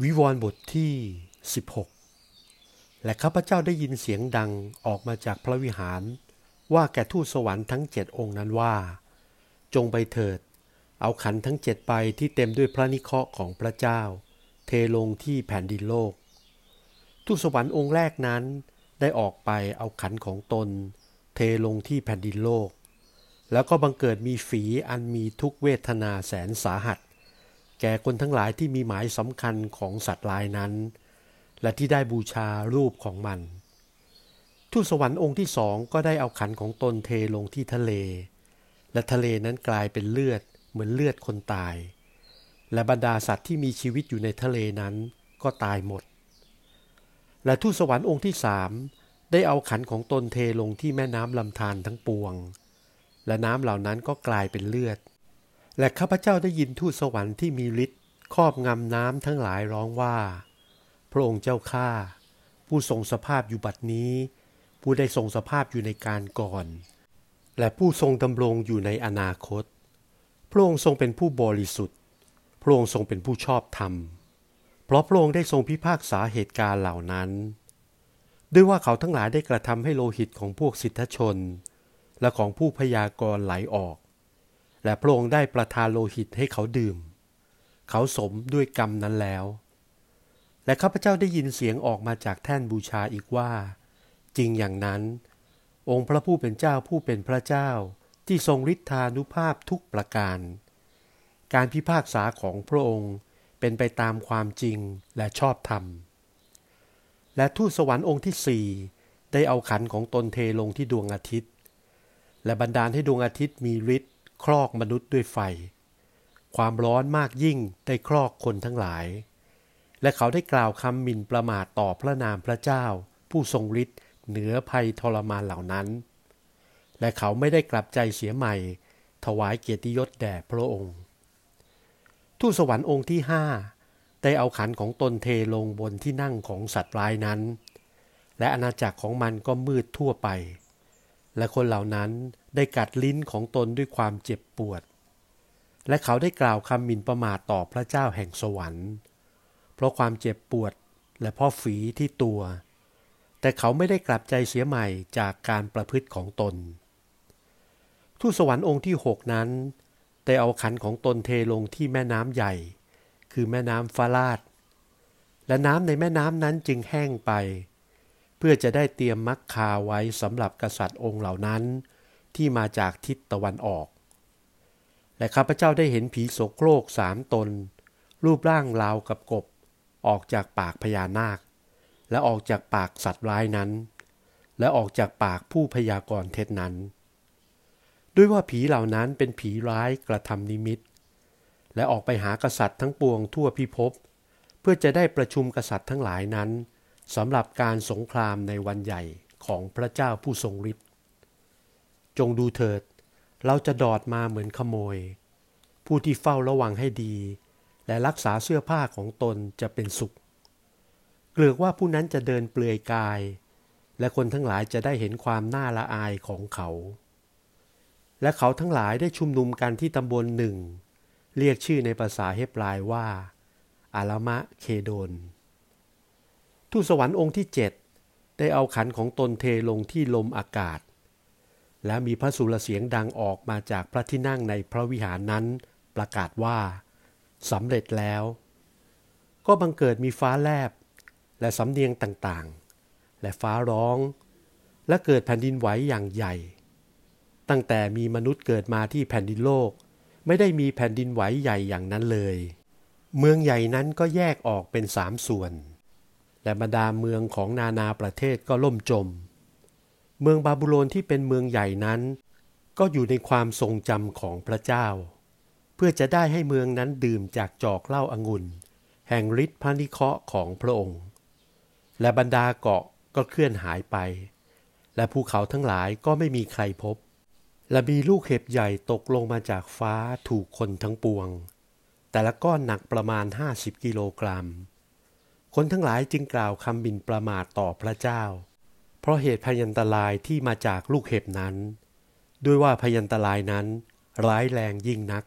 วิวรณ์บทที่ 16 และข้าพเจ้าได้ยินเสียงดังออกมาจากพระวิหาร ว่าแก่ทูตสวรรค์ทั้งเจ็ดองค์นั้นว่า จงไปเถิด เอาขันทั้งเจ็ดไปที่เต็มด้วยพระนิเคราะห์ของพระเจ้า เทลงที่แผ่นดินโลก ทูตสวรรค์องค์แรกนั้นได้ออกไปเอาขันของตน เทลงที่แผ่นดินโลก แล้วก็บังเกิดมีฝีอันมีทุกเวทนาแสนสาหัส แก่คนทั้งหลายที่มีหมายสำคัญของสัตว์ลายนั้น และที่ได้บูชารูปของมัน ทูตสวรรค์องค์ที่สองก็ได้เอาขันของตนเทลงที่ทะเล และทะเลนั้นกลายเป็นเลือดเหมือนเลือดคนตาย และบรรดาสัตว์ที่มีชีวิตอยู่ในทะเลนั้นก็ตายหมด และทูตสวรรค์องค์ที่สามได้เอาขันของตนเทลงที่แม่น้ำลำธารทั้งปวง และน้ำเหล่านั้นก็กลายเป็นเลือด และข้าพเจ้าได้ยินทูตสวรรค์ที่มีฤทธิ์ครอบงำน้ำทั้งหลายร้องว่า พระองค์เจ้าข้าผู้ทรงสภาพอยู่บัดนี้ ผู้ได้ทรงสภาพอยู่ในการก่อน และผู้ทรงดำรงอยู่ในอนาคต พระองค์ทรงเป็นผู้บริสุทธิ์ พระองค์ทรงเป็นผู้ชอบธรรม เพราะพระองค์ได้ทรงพิพากษาเหตุการณ์เหล่านั้น ด้วยว่าเขาทั้งหลายได้กระทำให้โลหิตของพวกสิทธชน และของผู้พยากรณ์ไหลออก และพระองค์ได้ประทานโลหิตให้เขาดื่ม เขาสมด้วยกรรมนั้นแล้ว และข้าพเจ้าได้ยินเสียงออกมาจากแท่นบูชาอีกว่า จริงอย่างนั้น องค์พระผู้เป็นเจ้าผู้เป็นพระเจ้าที่ทรงฤทธานุภาพทุกประการ การพิพากษาของพระองค์เป็นไปตามความจริงและชอบธรรม และทูตสวรรค์องค์ที่สี่ได้เอาขันของตนเทลงที่ดวงอาทิตย์ และบันดาลให้ดวงอาทิตย์มีฤทธิ ครอกมนุษย์ด้วยไฟ ความร้อนมากยิ่งได้ครอกคนทั้งหลาย และเขาได้กล่าวคำหมิ่นประมาทต่อพระนามพระเจ้า ผู้ทรงฤทธิ์เหนือภัยทรมานเหล่านั้น และเขาไม่ได้กลับใจเสียใหม่ ถวายเกียรติยศแด่พระองค์ทูตสวรรค์องค์ที่ห้าได้เอาขันของตนเทลงบนที่นั่งของสัตว์ร้ายนั้น และอาณาจักรของมันก็มืดทั่วไป และคนเหล่านั้น ได้กัดลิ้นของตนด้วยความเจ็บปวด และเขาได้กล่าวคำหมิ่นประมาทต่อพระเจ้าแห่งสวรรค์ เพราะความเจ็บปวดและเพราะฝีที่ตัว แต่เขาไม่ได้กลับใจเสียใหม่จากการประพฤติของตน ทูตสวรรค์องค์ที่หกนั้นได้เอาขันของตนเทลงที่แม่น้ำใหญ่ คือแม่น้ำฟาลาด และน้ำในแม่น้ำนั้นจึงแห้งไป เพื่อจะได้เตรียมมักคาไว้สำหรับกษัตริย์องค์เหล่านั้น ที่มาจากทิศตะวันออก และข้าพเจ้าได้เห็นผีโสโครกสามตน รูปร่างราวกับกบ ออกจากปากพญานาค และออกจากปากสัตว์ร้ายนั้น และออกจากปากผู้พยากรณ์เท็จนั้น ด้วยว่าผีเหล่านั้นเป็นผีร้ายกระทำนิมิต และออกไปหากษัตริย์ทั้งปวงทั่วพิภพเพื่อจะได้ประชุมกษัตริย์ทั้งหลายนั้นสำหรับการสงครามในวันใหญ่ของพระเจ้าผู้ทรงฤทธิ์ จงดูเถิด เราจะดอดมาเหมือนขโมย ผู้ที่เฝ้าระวังให้ดี และรักษาเสื้อผ้าของตนจะเป็นสุข เกลือกว่าผู้นั้นจะเดินเปลือยกาย และคนทั้งหลายจะได้เห็นความน่าละอายของเขา และเขาทั้งหลายได้ชุมนุมกันที่ตำบลหนึ่ง เรียกชื่อในภาษาเฮบรายว่า อารามะเคโดน ทูตสวรรค์องค์ที่เจ็ดได้เอาขันของตนเทลงที่ลมอากาศ และมีพระสุรเสียงดังออกมาจากพระที่นั่งในพระวิหารนั้น ประกาศว่าสำเร็จแล้ว ก็บังเกิดมีฟ้าแลบ และสำเนียงต่างๆ และฟ้าร้อง และเกิดแผ่นดินไหวอย่างใหญ่ ตั้งแต่มีมนุษย์เกิดมาที่แผ่นดินโลก ไม่ได้มีแผ่นดินไหวใหญ่อย่างนั้นเลย เมืองใหญ่นั้นก็แยกออกเป็นสามส่วน และบรรดาเมืองของนานาประเทศก็ล่มจม เมืองบาบูโลนที่เป็นเมืองใหญ่นั้น ก็อยู่ในความทรงจำของพระเจ้า เพื่อจะได้ให้เมืองนั้นดื่มจากจอกเหล้าอางุ่น แห่งฤทธิ์พระนิเคราะห์ของพระองค์ และบรรดาเกาะก็เคลื่อนหายไป และภูเขาทั้งหลายก็ไม่มีใครพบ และมีลูกเห็บใหญ่ตกลงมาจากฟ้าถูกคนทั้งปวง แต่ละก้อนหนักประมาณ50กิโลกรัม คนทั้งหลายจึงกล่าวคำบินประมาทต่อพระเจ้า เพราะเหตุพยันตรายที่มาจากลูกเห็บนั้น ด้วยว่าพยันตรายนั้นร้ายแรงยิ่งนัก